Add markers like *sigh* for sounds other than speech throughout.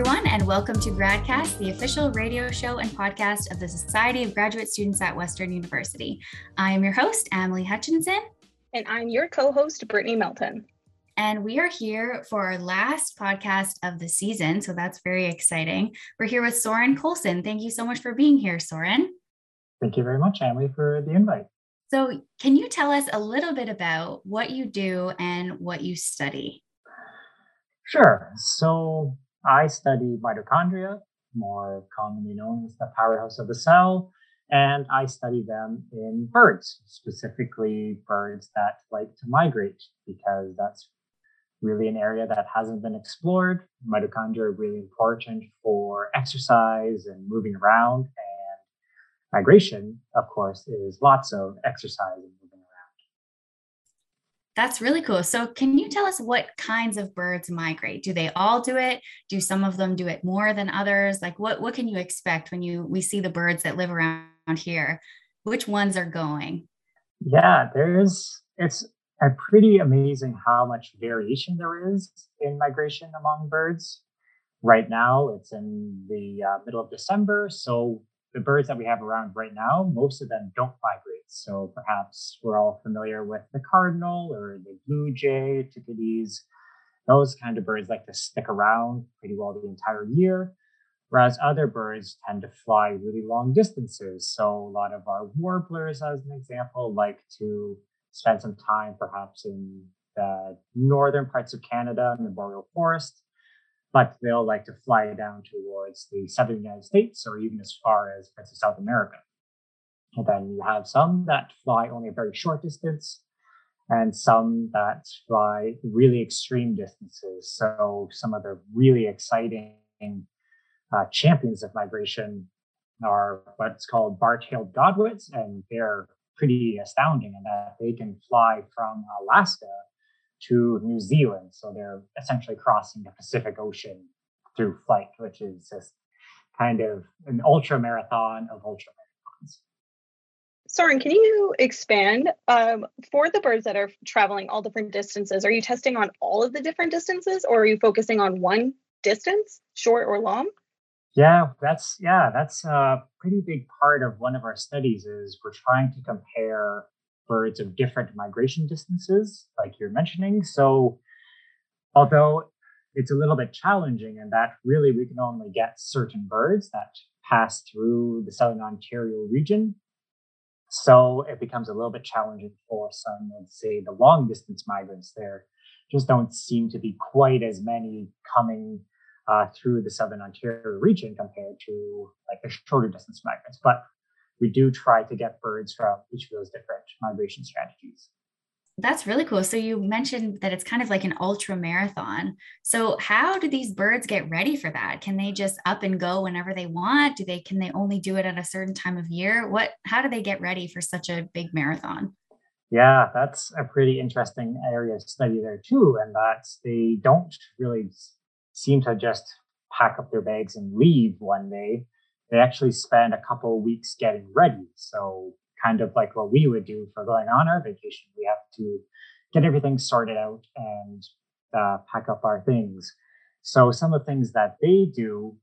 everyone, and welcome to GradCast, the official radio show and podcast of the Society of Graduate Students at Western University. I am your host, Emily Hutchinson. And I'm your co host, Brittany Melton. And we are here for our last podcast of the season. So that's very exciting. We're here with Soren Colson. Thank you so much for being here, Soren. Thank you very much, Emily, for the invite. So, can you tell us a little bit about what you do and what you study? Sure. So, I study mitochondria, more commonly known as the powerhouse of the cell, and I study them in birds, specifically birds that like to migrate, because that's really an area that hasn't been explored. Mitochondria are really important for exercise and moving around. And migration, of course, is lots of exercise and. That's really cool. So, can you tell us what kinds of birds migrate? Do they all do it? Do some of them do it more than others? Like, what what can you expect when you we see the birds that live around here? Which ones are going? Yeah, there's it's a pretty amazing how much variation there is in migration among birds. Right now, it's in the uh, middle of December. So, the birds that we have around right now, most of them don't migrate. So, perhaps we're all familiar with the cardinal or the blue jay, chickadees. Those kind of birds like to stick around pretty well the entire year. Whereas other birds tend to fly really long distances. So, a lot of our warblers, as an example, like to spend some time perhaps in the northern parts of Canada in the boreal forest, but they'll like to fly down towards the southern United States or even as far as parts of South America. And then you have some that fly only a very short distance and some that fly really extreme distances. So some of the really exciting uh, champions of migration are what's called bar-tailed godwits, and they're pretty astounding in that they can fly from Alaska to New Zealand. So they're essentially crossing the Pacific Ocean through flight, which is just kind of an ultra marathon of ultra marathons. Soren, can you expand um, for the birds that are traveling all different distances? Are you testing on all of the different distances, or are you focusing on one distance, short or long? Yeah, that's yeah, that's a pretty big part of one of our studies is we're trying to compare birds of different migration distances, like you're mentioning. So although it's a little bit challenging in that really we can only get certain birds that pass through the southern Ontario region. So it becomes a little bit challenging for some of say the long distance migrants there just don't seem to be quite as many coming uh, through the Southern Ontario region compared to like the shorter distance migrants. But we do try to get birds from each of those different migration strategies. That's really cool. So you mentioned that it's kind of like an ultra marathon. So how do these birds get ready for that? Can they just up and go whenever they want? Do they can they only do it at a certain time of year? What how do they get ready for such a big marathon? Yeah, that's a pretty interesting area to study there too. And that they don't really seem to just pack up their bags and leave one day. They actually spend a couple weeks getting ready. So, kind of like what we would do for going on our vacation, we have to get everything sorted out and uh, pack up our things. So, some of the things that they do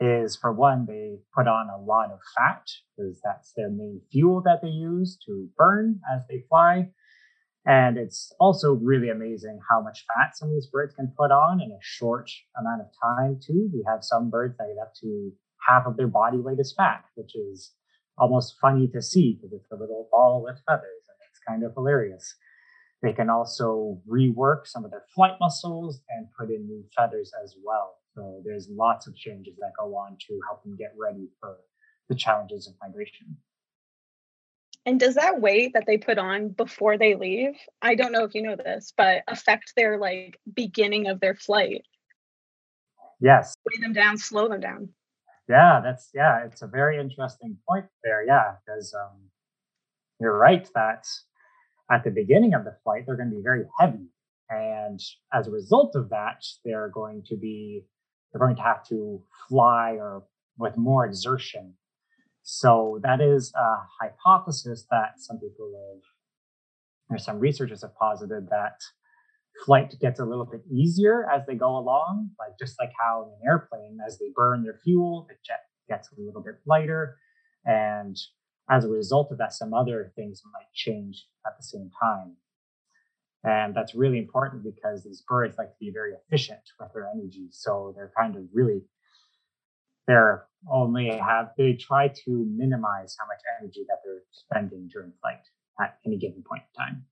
is for one, they put on a lot of fat because that's their main fuel that they use to burn as they fly. And it's also really amazing how much fat some of these birds can put on in a short amount of time, too. We have some birds that get up to half of their body weight is fat, which is almost funny to see because it's a little ball with feathers and it's kind of hilarious. They can also rework some of their flight muscles and put in new feathers as well. So there's lots of changes that go on to help them get ready for the challenges of migration. And does that weight that they put on before they leave, I don't know if you know this, but affect their like beginning of their flight? Yes. Weigh them down, slow them down. Yeah, that's yeah, it's a very interesting point there. Yeah, because um, you're right that at the beginning of the flight they're going to be very heavy, and as a result of that, they're going to be they're going to have to fly or with more exertion so that is a hypothesis that some people have, or some researchers have posited that flight gets a little bit easier as they go along, like just like how in an airplane, as they burn their fuel, the jet gets a little bit lighter. And as a result of that, some other things might change at the same time. And that's really important because these birds like to be very efficient with their energy. So they're kind of really, they're only have, they try to minimize how much energy that they're spending during flight at any given point in time.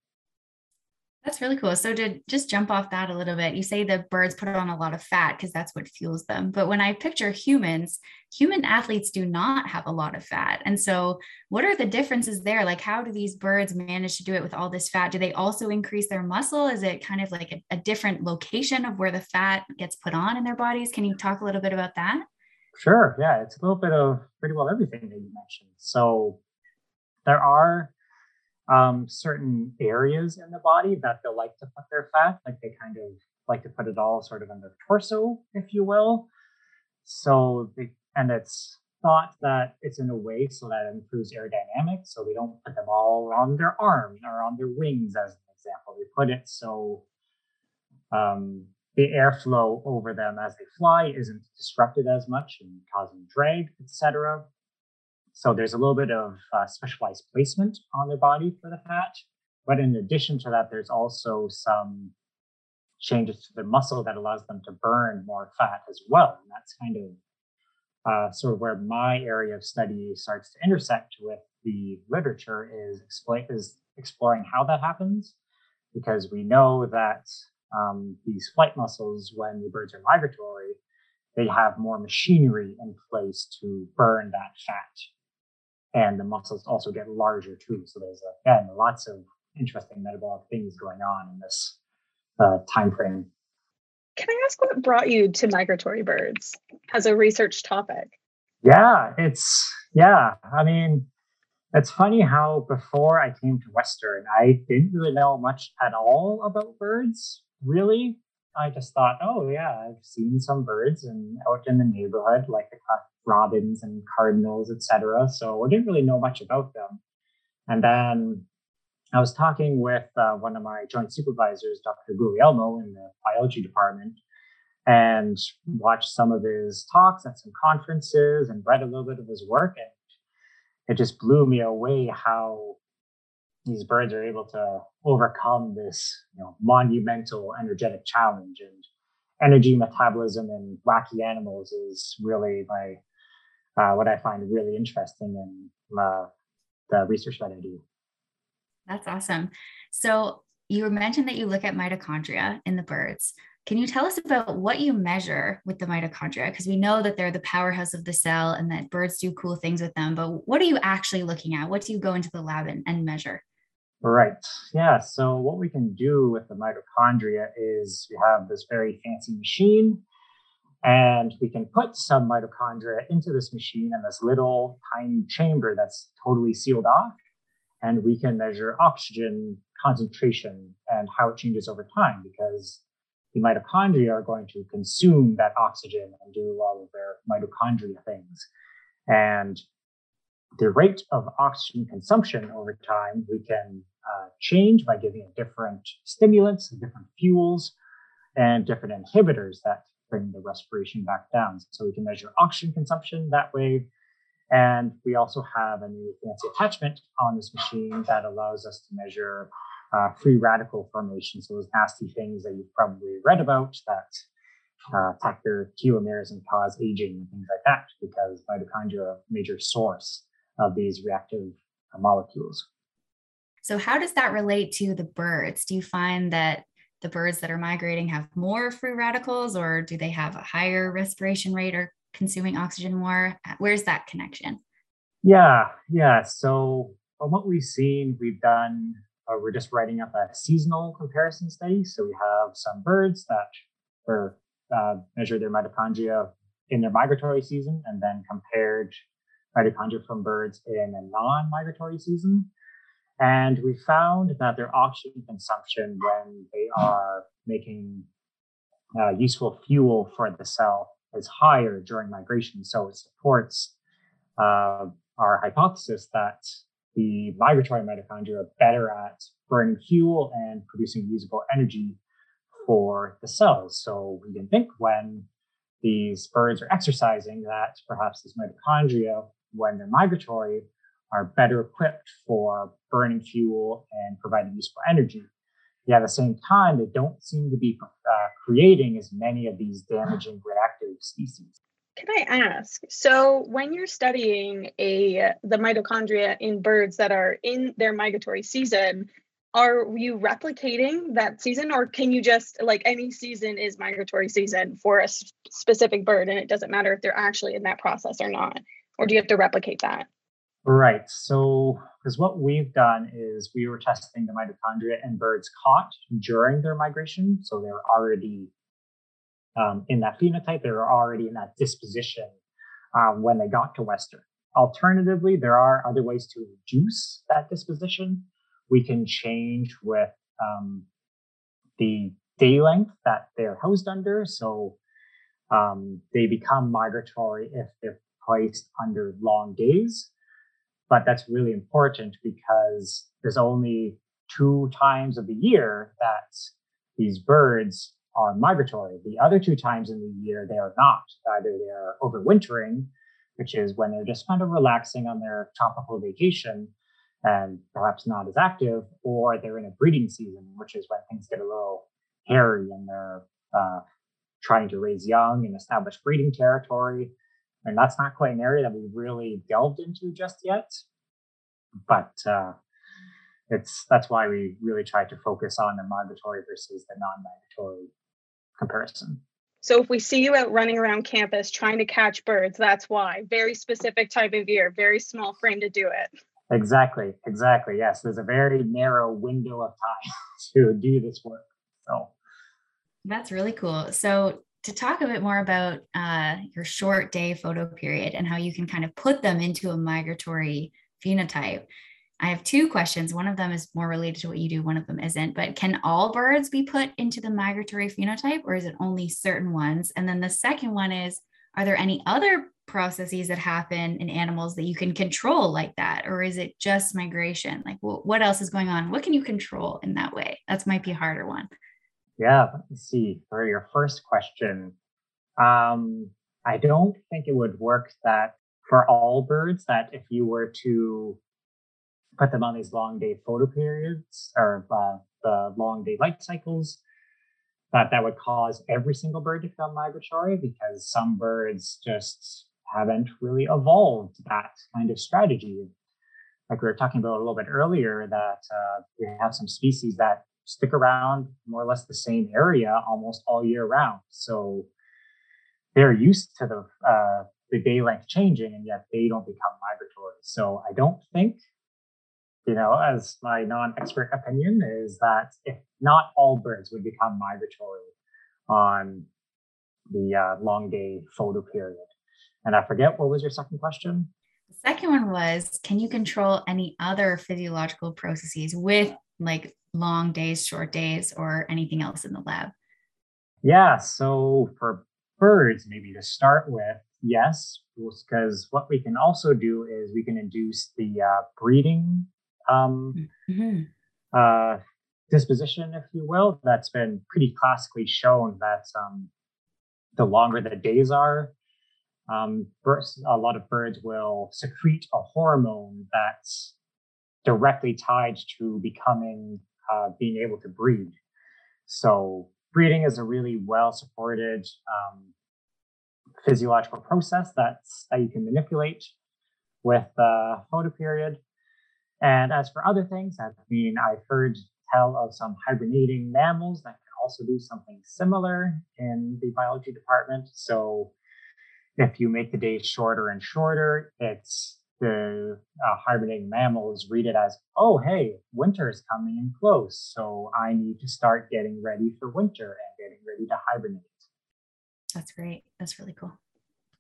That's really cool. So to just jump off that a little bit, you say the birds put on a lot of fat because that's what fuels them. But when I picture humans, human athletes do not have a lot of fat. And so what are the differences there? Like how do these birds manage to do it with all this fat? Do they also increase their muscle? Is it kind of like a, a different location of where the fat gets put on in their bodies? Can you talk a little bit about that? Sure. Yeah, it's a little bit of pretty well everything that you mentioned. So there are um, certain areas in the body that they like to put their fat, like they kind of like to put it all sort of in their torso, if you will. So, they, and it's thought that it's in a way so that it improves aerodynamics. So they don't put them all on their arms or on their wings, as an example. They put it so um, the airflow over them as they fly isn't disrupted as much and causing drag, etc. So there's a little bit of uh, specialized placement on their body for the fat. But in addition to that, there's also some changes to the muscle that allows them to burn more fat as well. And that's kind of uh, sort of where my area of study starts to intersect with the literature is, explain, is exploring how that happens. Because we know that um, these flight muscles, when the birds are migratory, they have more machinery in place to burn that fat and the muscles also get larger too. So there's again lots of interesting metabolic things going on in this uh, time frame. Can I ask what brought you to migratory birds as a research topic? Yeah, it's yeah. I mean, it's funny how before I came to Western, I didn't really know much at all about birds. Really, I just thought, oh yeah, I've seen some birds and out in the neighborhood, like the robins and cardinals, etc. So I didn't really know much about them. And then I was talking with uh, one of my joint supervisors, Dr. Guglielmo, in the biology department, and watched some of his talks at some conferences and read a little bit of his work. And it just blew me away how these birds are able to overcome this you know, monumental energetic challenge. And energy metabolism in wacky animals is really my uh, what I find really interesting in uh, the research that I do. That's awesome. So you mentioned that you look at mitochondria in the birds. Can you tell us about what you measure with the mitochondria? Because we know that they're the powerhouse of the cell and that birds do cool things with them, but what are you actually looking at? What do you go into the lab and, and measure? Right. Yeah. So, what we can do with the mitochondria is we have this very fancy machine and we can put some mitochondria into this machine in this little tiny chamber that's totally sealed off. And we can measure oxygen concentration and how it changes over time because the mitochondria are going to consume that oxygen and do all of their mitochondria things. And the rate of oxygen consumption over time, we can uh, change by giving it different stimulants, different fuels, and different inhibitors that bring the respiration back down. So we can measure oxygen consumption that way. And we also have a new fancy attachment on this machine that allows us to measure uh, free radical formation. So those nasty things that you've probably read about that uh, attack your telomeres and cause aging and things like that, because mitochondria are a major source of these reactive uh, molecules. So, how does that relate to the birds? Do you find that the birds that are migrating have more free radicals or do they have a higher respiration rate or consuming oxygen more? Where's that connection? Yeah, yeah. So from what we've seen, we've done, uh, we're just writing up a seasonal comparison study. So we have some birds that were uh, measured their mitochondria in their migratory season and then compared mitochondria from birds in a non-migratory season. And we found that their oxygen consumption when they are making uh, useful fuel for the cell is higher during migration. So it supports uh, our hypothesis that the migratory mitochondria are better at burning fuel and producing usable energy for the cells. So we can think when these birds are exercising that perhaps these mitochondria, when they're migratory, are better equipped for burning fuel and providing useful energy. Yet at the same time, they don't seem to be uh, creating as many of these damaging reactive species. Can I ask? So, when you're studying a the mitochondria in birds that are in their migratory season, are you replicating that season, or can you just like any season is migratory season for a specific bird, and it doesn't matter if they're actually in that process or not, or do you have to replicate that? Right. So, because what we've done is we were testing the mitochondria in birds caught during their migration. So they're already um, in that phenotype, they were already in that disposition um, when they got to Western. Alternatively, there are other ways to reduce that disposition. We can change with um, the day length that they're housed under. So um, they become migratory if they're placed under long days. But that's really important because there's only two times of the year that these birds are migratory. The other two times in the year, they are not. Either they're overwintering, which is when they're just kind of relaxing on their tropical vacation and perhaps not as active, or they're in a breeding season, which is when things get a little hairy and they're uh, trying to raise young and establish breeding territory. And that's not quite an area that we've really delved into just yet. But uh, it's that's why we really try to focus on the migratory versus the non-migratory comparison. So if we see you out running around campus trying to catch birds, that's why. Very specific type of year, very small frame to do it. Exactly, exactly. Yes, there's a very narrow window of time *laughs* to do this work. So that's really cool. So to talk a bit more about uh, your short day photo period and how you can kind of put them into a migratory phenotype. I have two questions. One of them is more related to what you do, one of them isn't. But can all birds be put into the migratory phenotype or is it only certain ones? And then the second one is are there any other processes that happen in animals that you can control like that? Or is it just migration? Like, what else is going on? What can you control in that way? That might be a harder one. Yeah, let's see. For your first question, um, I don't think it would work that for all birds, that if you were to put them on these long day photo periods or uh, the long day light cycles, that that would cause every single bird to become migratory because some birds just haven't really evolved that kind of strategy. Like we were talking about a little bit earlier, that uh, we have some species that stick around more or less the same area almost all year round. So they're used to the uh, the day length changing, and yet they don't become migratory. So I don't think you know, as my non-expert opinion is that if not all birds would become migratory on the uh, long day photo period. And I forget what was your second question? The second one was can you control any other physiological processes with like long days, short days, or anything else in the lab? Yeah. So for birds, maybe to start with, yes, because what we can also do is we can induce the uh, breeding um, mm-hmm. uh, disposition, if you will, that's been pretty classically shown that um, the longer the days are, um, birds, a lot of birds will secrete a hormone that's directly tied to becoming, uh, being able to breed. So breeding is a really well supported um, physiological process that's that you can manipulate with the photoperiod. And as for other things, I mean, I've heard tell of some hibernating mammals that can also do something similar in the biology department. So if you make the days shorter and shorter, it's the uh, hibernating mammals read it as, oh, hey, winter is coming in close. So I need to start getting ready for winter and getting ready to hibernate. That's great. That's really cool.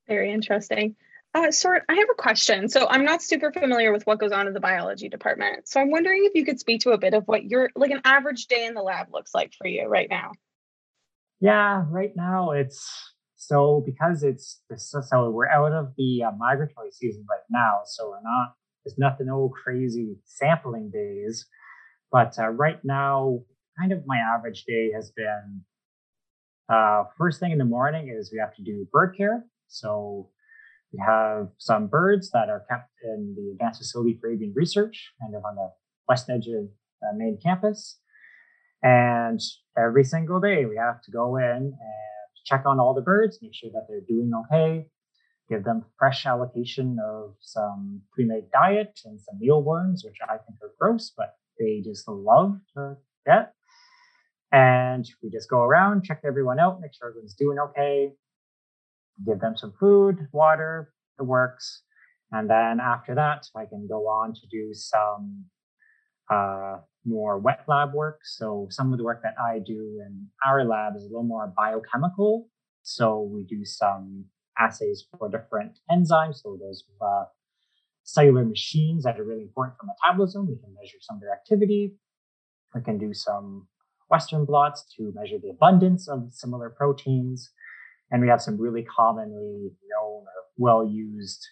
Very interesting. Uh, Soren, I have a question. So I'm not super familiar with what goes on in the biology department. So I'm wondering if you could speak to a bit of what your like an average day in the lab looks like for you right now. Yeah, right now it's so because it's so we're out of the uh, migratory season right now, so we're not there's nothing no crazy sampling days, but uh, right now, kind of my average day has been Uh, first thing in the morning is we have to do bird care. So we have some birds that are kept in the Advanced Facility for Avian Research, kind of on the west edge of the main campus. And every single day we have to go in and check on all the birds, make sure that they're doing okay, give them fresh allocation of some pre-made diet and some mealworms, which I think are gross, but they just love to get. And we just go around, check everyone out, make sure everyone's doing okay, give them some food, water, the works. And then after that, I can go on to do some uh, more wet lab work. So some of the work that I do in our lab is a little more biochemical. So we do some assays for different enzymes. So those uh, cellular machines that are really important for metabolism. We can measure some of their activity. We can do some Western blots to measure the abundance of similar proteins. And we have some really commonly known or well used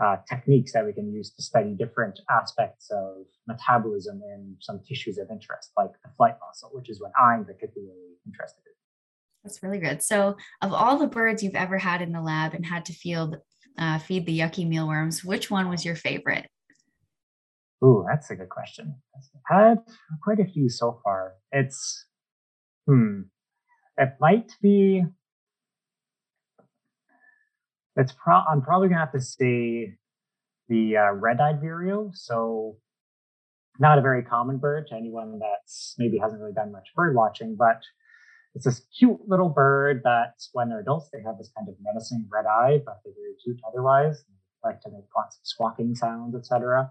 uh, techniques that we can use to study different aspects of metabolism in some tissues of interest, like the flight muscle, which is what I'm particularly interested in. That's really good. So, of all the birds you've ever had in the lab and had to field, uh, feed the yucky mealworms, which one was your favorite? Ooh, that's a good question. I've had quite a few so far. It's, hmm, it might be it's pro- I'm probably gonna have to say the uh, red-eyed vireo. So not a very common bird to anyone that's maybe hasn't really done much bird watching, but it's this cute little bird that when they're adults they have this kind of menacing red eye, but they're very cute otherwise. They like to make lots of squawking sounds, etc.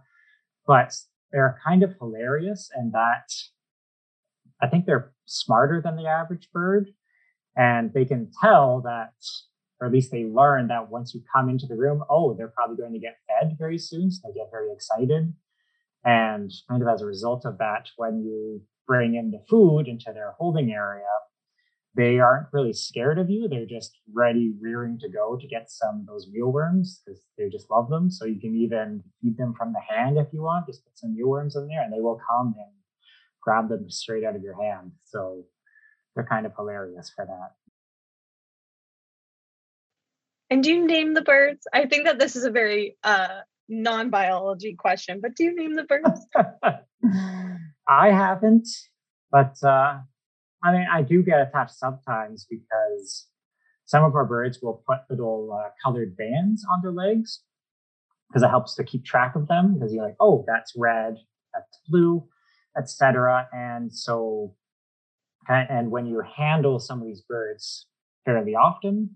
But they're kind of hilarious, and that I think they're smarter than the average bird, and they can tell that or at least they learn that once you come into the room, oh, they're probably going to get fed very soon. So they get very excited. And kind of as a result of that, when you bring in the food into their holding area, they aren't really scared of you. They're just ready, rearing to go to get some of those mealworms because they just love them. So you can even feed them from the hand if you want. Just put some mealworms in there and they will come and grab them straight out of your hand. So they're kind of hilarious for that. And do you name the birds? I think that this is a very uh, non biology question, but do you name the birds? *laughs* I haven't, but uh, I mean, I do get attached sometimes because some of our birds will put little uh, colored bands on their legs because it helps to keep track of them because you're like, oh, that's red, that's blue, etc. And so, and when you handle some of these birds fairly often,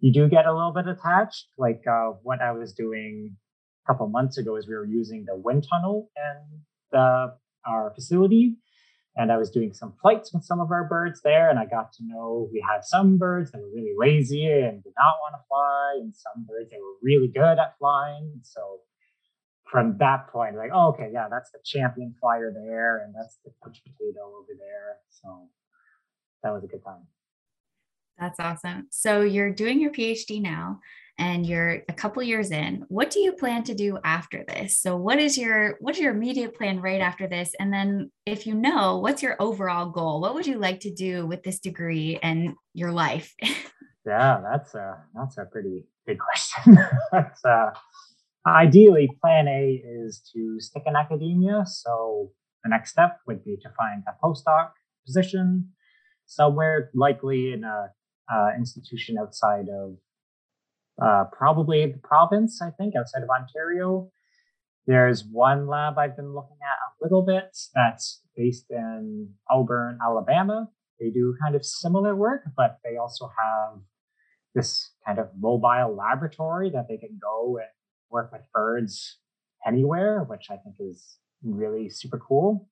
you do get a little bit attached. Like uh, what I was doing a couple months ago is we were using the wind tunnel in the, our facility. And I was doing some flights with some of our birds there. And I got to know we had some birds that were really lazy and did not want to fly, and some birds that were really good at flying. So from that point, like, oh, okay, yeah, that's the champion flyer there, and that's the potato over there. So that was a good time. That's awesome. So you're doing your PhD now and you're a couple years in. What do you plan to do after this? So what is your what's your immediate plan right after this? And then if you know, what's your overall goal? What would you like to do with this degree and your life? *laughs* yeah, that's a that's a pretty big question. *laughs* that's uh ideally plan A is to stick in academia. So the next step would be to find a postdoc position somewhere likely in a uh, institution outside of uh, probably the province, I think, outside of Ontario. There's one lab I've been looking at a little bit that's based in Auburn, Alabama. They do kind of similar work, but they also have this kind of mobile laboratory that they can go and work with birds anywhere, which I think is really super cool.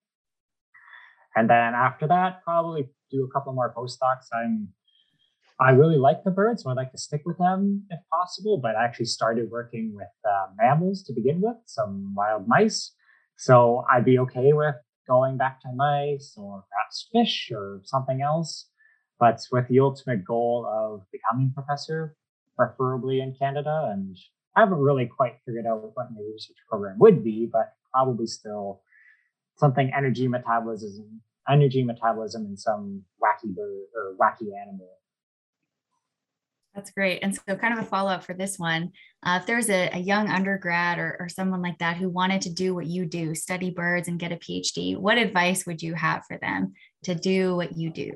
And then after that, probably do a couple more postdocs. I'm I really like the birds, so I'd like to stick with them if possible. But I actually started working with uh, mammals to begin with, some wild mice. So I'd be okay with going back to mice or perhaps fish or something else. But with the ultimate goal of becoming professor, preferably in Canada. And I haven't really quite figured out what my research program would be, but probably still something energy metabolism, energy metabolism in some wacky bird or wacky animal That's great. And so, kind of a follow up for this one uh, if there's a, a young undergrad or, or someone like that who wanted to do what you do, study birds and get a PhD, what advice would you have for them to do what you do?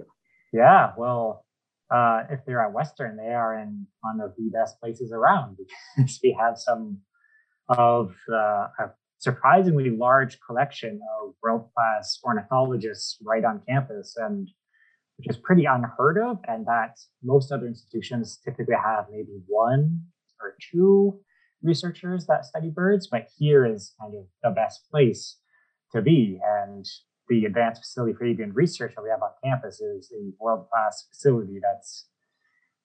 Yeah, well, uh, if they're at Western, they are in one of the best places around *laughs* because we have some of uh, a surprisingly large collection of world class ornithologists right on campus. And which is pretty unheard of, and that most other institutions typically have maybe one or two researchers that study birds, but here is kind of the best place to be. And the advanced facility for avian research that we have on campus is a world class facility that's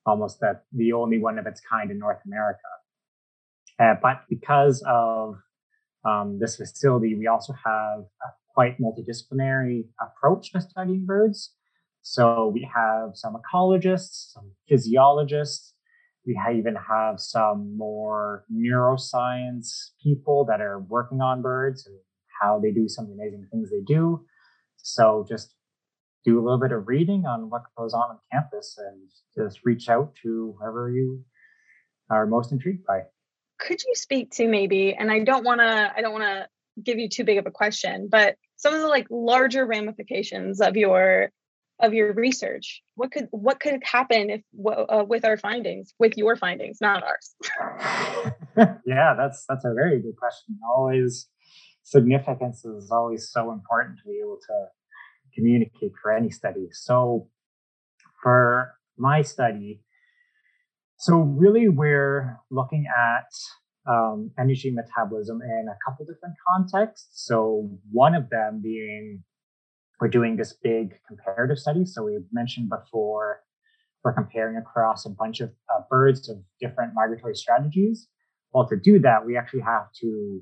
almost the, the only one of its kind in North America. Uh, but because of um, this facility, we also have a quite multidisciplinary approach to studying birds. So we have some ecologists, some physiologists. We even have some more neuroscience people that are working on birds and how they do some of the amazing things they do. So just do a little bit of reading on what goes on on campus and just reach out to whoever you are most intrigued by. Could you speak to maybe, and I don't want to, I don't want to give you too big of a question, but some of the like larger ramifications of your of your research. What could what could happen if uh, with our findings with your findings not ours? *laughs* Yeah that's that's a very good question. Always significance is always so important to be able to communicate for any study. So for my study so really we're looking at um, energy metabolism in a couple different contexts. So one of them being we're doing this big comparative study. So we mentioned before, we're comparing across a bunch of uh, birds of different migratory strategies. Well, to do that, we actually have to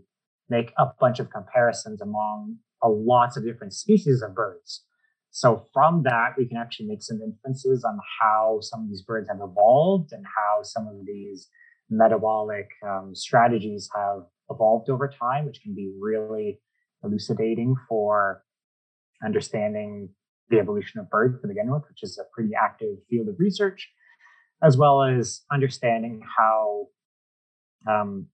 make a bunch of comparisons among a lots of different species of birds. So from that, we can actually make some inferences on how some of these birds have evolved and how some of these metabolic um, strategies have evolved over time, which can be really elucidating for understanding the evolution of birds to begin with, which is a pretty active field of research, as well as understanding how um,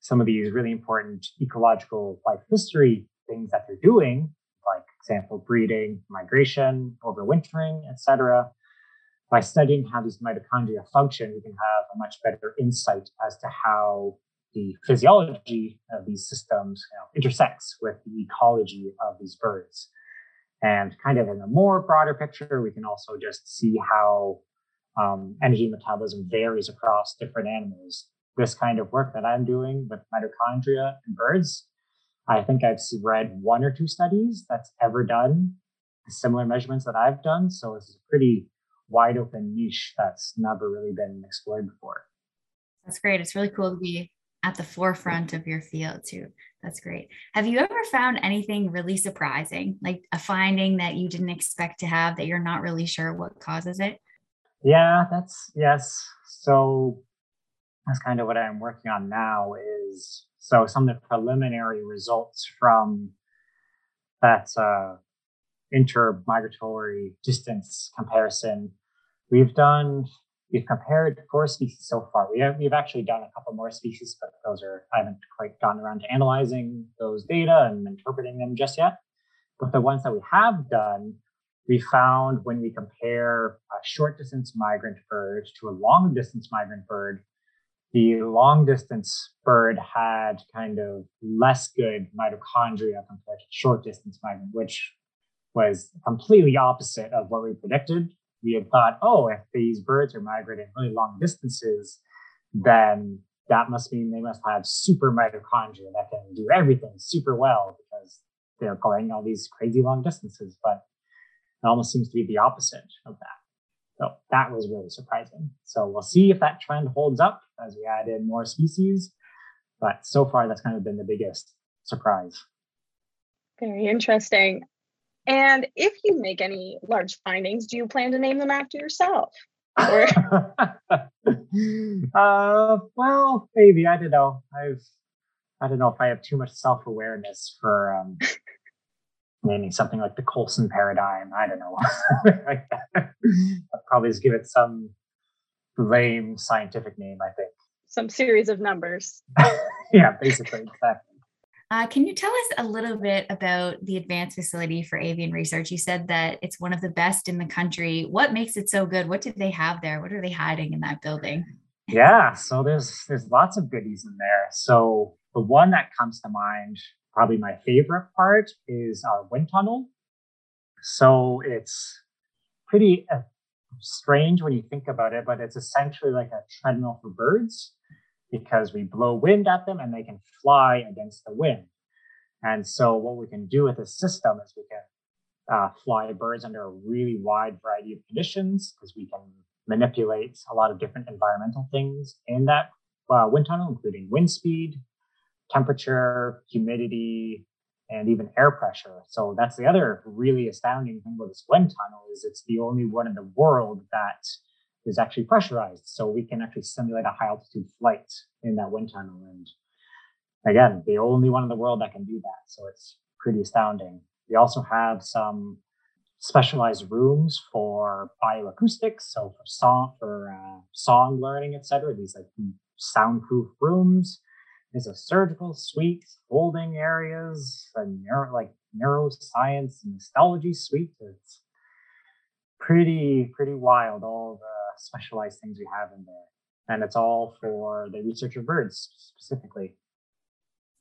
some of these really important ecological life history things that they're doing, like example breeding, migration, overwintering, etc. By studying how these mitochondria function, we can have a much better insight as to how the physiology of these systems you know, intersects with the ecology of these birds. And kind of in a more broader picture, we can also just see how um, energy metabolism varies across different animals. This kind of work that I'm doing with mitochondria in birds, I think I've read one or two studies that's ever done similar measurements that I've done. So it's a pretty wide open niche that's never really been explored before. That's great. It's really cool to be at the forefront of your field too. That's great. Have you ever found anything really surprising, like a finding that you didn't expect to have that you're not really sure what causes it? Yeah, that's yes. So that's kind of what I'm working on now is so some of the preliminary results from that uh, inter-migratory distance comparison. We've done We've compared four species so far. We have, we've actually done a couple more species, but those are, I haven't quite gotten around to analyzing those data and interpreting them just yet. But the ones that we have done, we found when we compare a short distance migrant bird to a long distance migrant bird, the long distance bird had kind of less good mitochondria compared to short distance migrant, which was completely opposite of what we predicted we had thought, oh, if these birds are migrating really long distances, then that must mean they must have super mitochondria that can do everything super well because they're going all these crazy long distances. But it almost seems to be the opposite of that. So that was really surprising. So we'll see if that trend holds up as we add in more species. But so far, that's kind of been the biggest surprise. Very interesting. And if you make any large findings, do you plan to name them after yourself? Or... *laughs* uh, well, maybe I don't know. I've I don't know if I have too much self awareness for um, *laughs* naming something like the Colson paradigm. I don't know. *laughs* I'll probably just give it some lame scientific name, I think. Some series of numbers. yeah, basically, exactly. Uh, can you tell us a little bit about the advanced facility for avian research? You said that it's one of the best in the country. What makes it so good? What do they have there? What are they hiding in that building? *laughs* Yeah, so there's there's lots of goodies in there. So the one that comes to mind, probably my favorite part, is our wind tunnel. So it's pretty uh, strange when you think about it, but it's essentially like a treadmill for birds because we blow wind at them and they can fly against the wind. And so, what we can do with this system is we can uh, fly birds under a really wide variety of conditions because we can manipulate a lot of different environmental things in that uh, wind tunnel, including wind speed, temperature, humidity, and even air pressure. So that's the other really astounding thing about this wind tunnel is it's the only one in the world that is actually pressurized. So we can actually simulate a high altitude flight in that wind tunnel. And again, the only one in the world that can do that. So it's pretty astounding. We also have some specialized rooms for bioacoustics, so for song, for uh, song learning, etc. These like soundproof rooms. There's a surgical suite, holding areas, a neuro, like neuroscience and histology suite. It's pretty pretty wild. All the specialized things we have in there. And it's all for the research of birds specifically.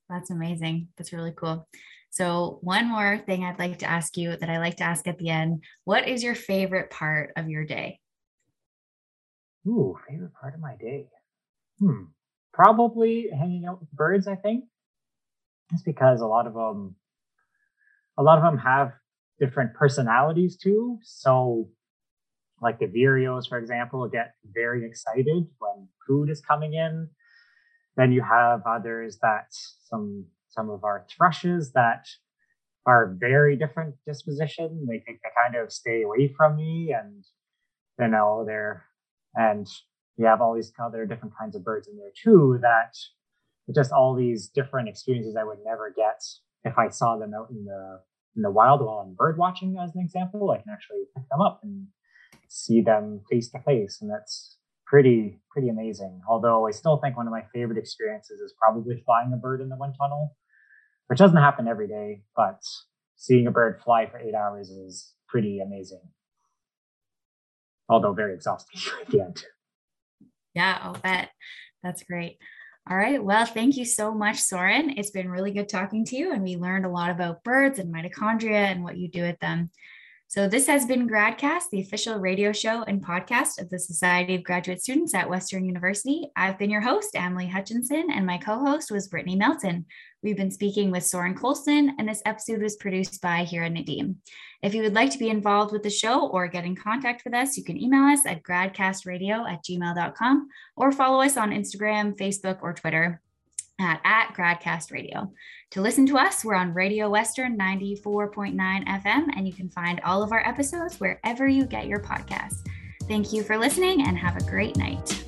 That's amazing. That's really cool. So, one more thing I'd like to ask you that I like to ask at the end What is your favorite part of your day? Ooh, favorite part of my day. Hmm. Probably hanging out with birds, I think. It's because a lot of them, a lot of them have different personalities too. So like the vireos, for example, get very excited when food is coming in. Then you have others that some some of our thrushes that are very different disposition. They, they kind of stay away from me, and you know they're and you have all these other different kinds of birds in there too that just all these different experiences I would never get if I saw them out in the in the wild while I'm bird watching as an example. I can actually pick them up and see them face to face, and that's pretty pretty amazing. Although I still think one of my favorite experiences is probably flying a bird in the wind tunnel, which doesn't happen every day, but seeing a bird fly for eight hours is pretty amazing. Although very exhausting *laughs* at the end. Yeah, I'll bet. That's great. All right. Well, thank you so much, Soren. It's been really good talking to you, and we learned a lot about birds and mitochondria and what you do with them. So, this has been GradCast, the official radio show and podcast of the Society of Graduate Students at Western University. I've been your host, Emily Hutchinson, and my co host was Brittany Melton. We've been speaking with Soren Colson, and this episode was produced by Hira Nadim. If you would like to be involved with the show or get in contact with us, you can email us at gradcastradio at gmail.com or follow us on Instagram, Facebook, or Twitter at, at Gradcast Radio. To listen to us, we're on Radio Western 94.9 FM, and you can find all of our episodes wherever you get your podcasts. Thank you for listening and have a great night.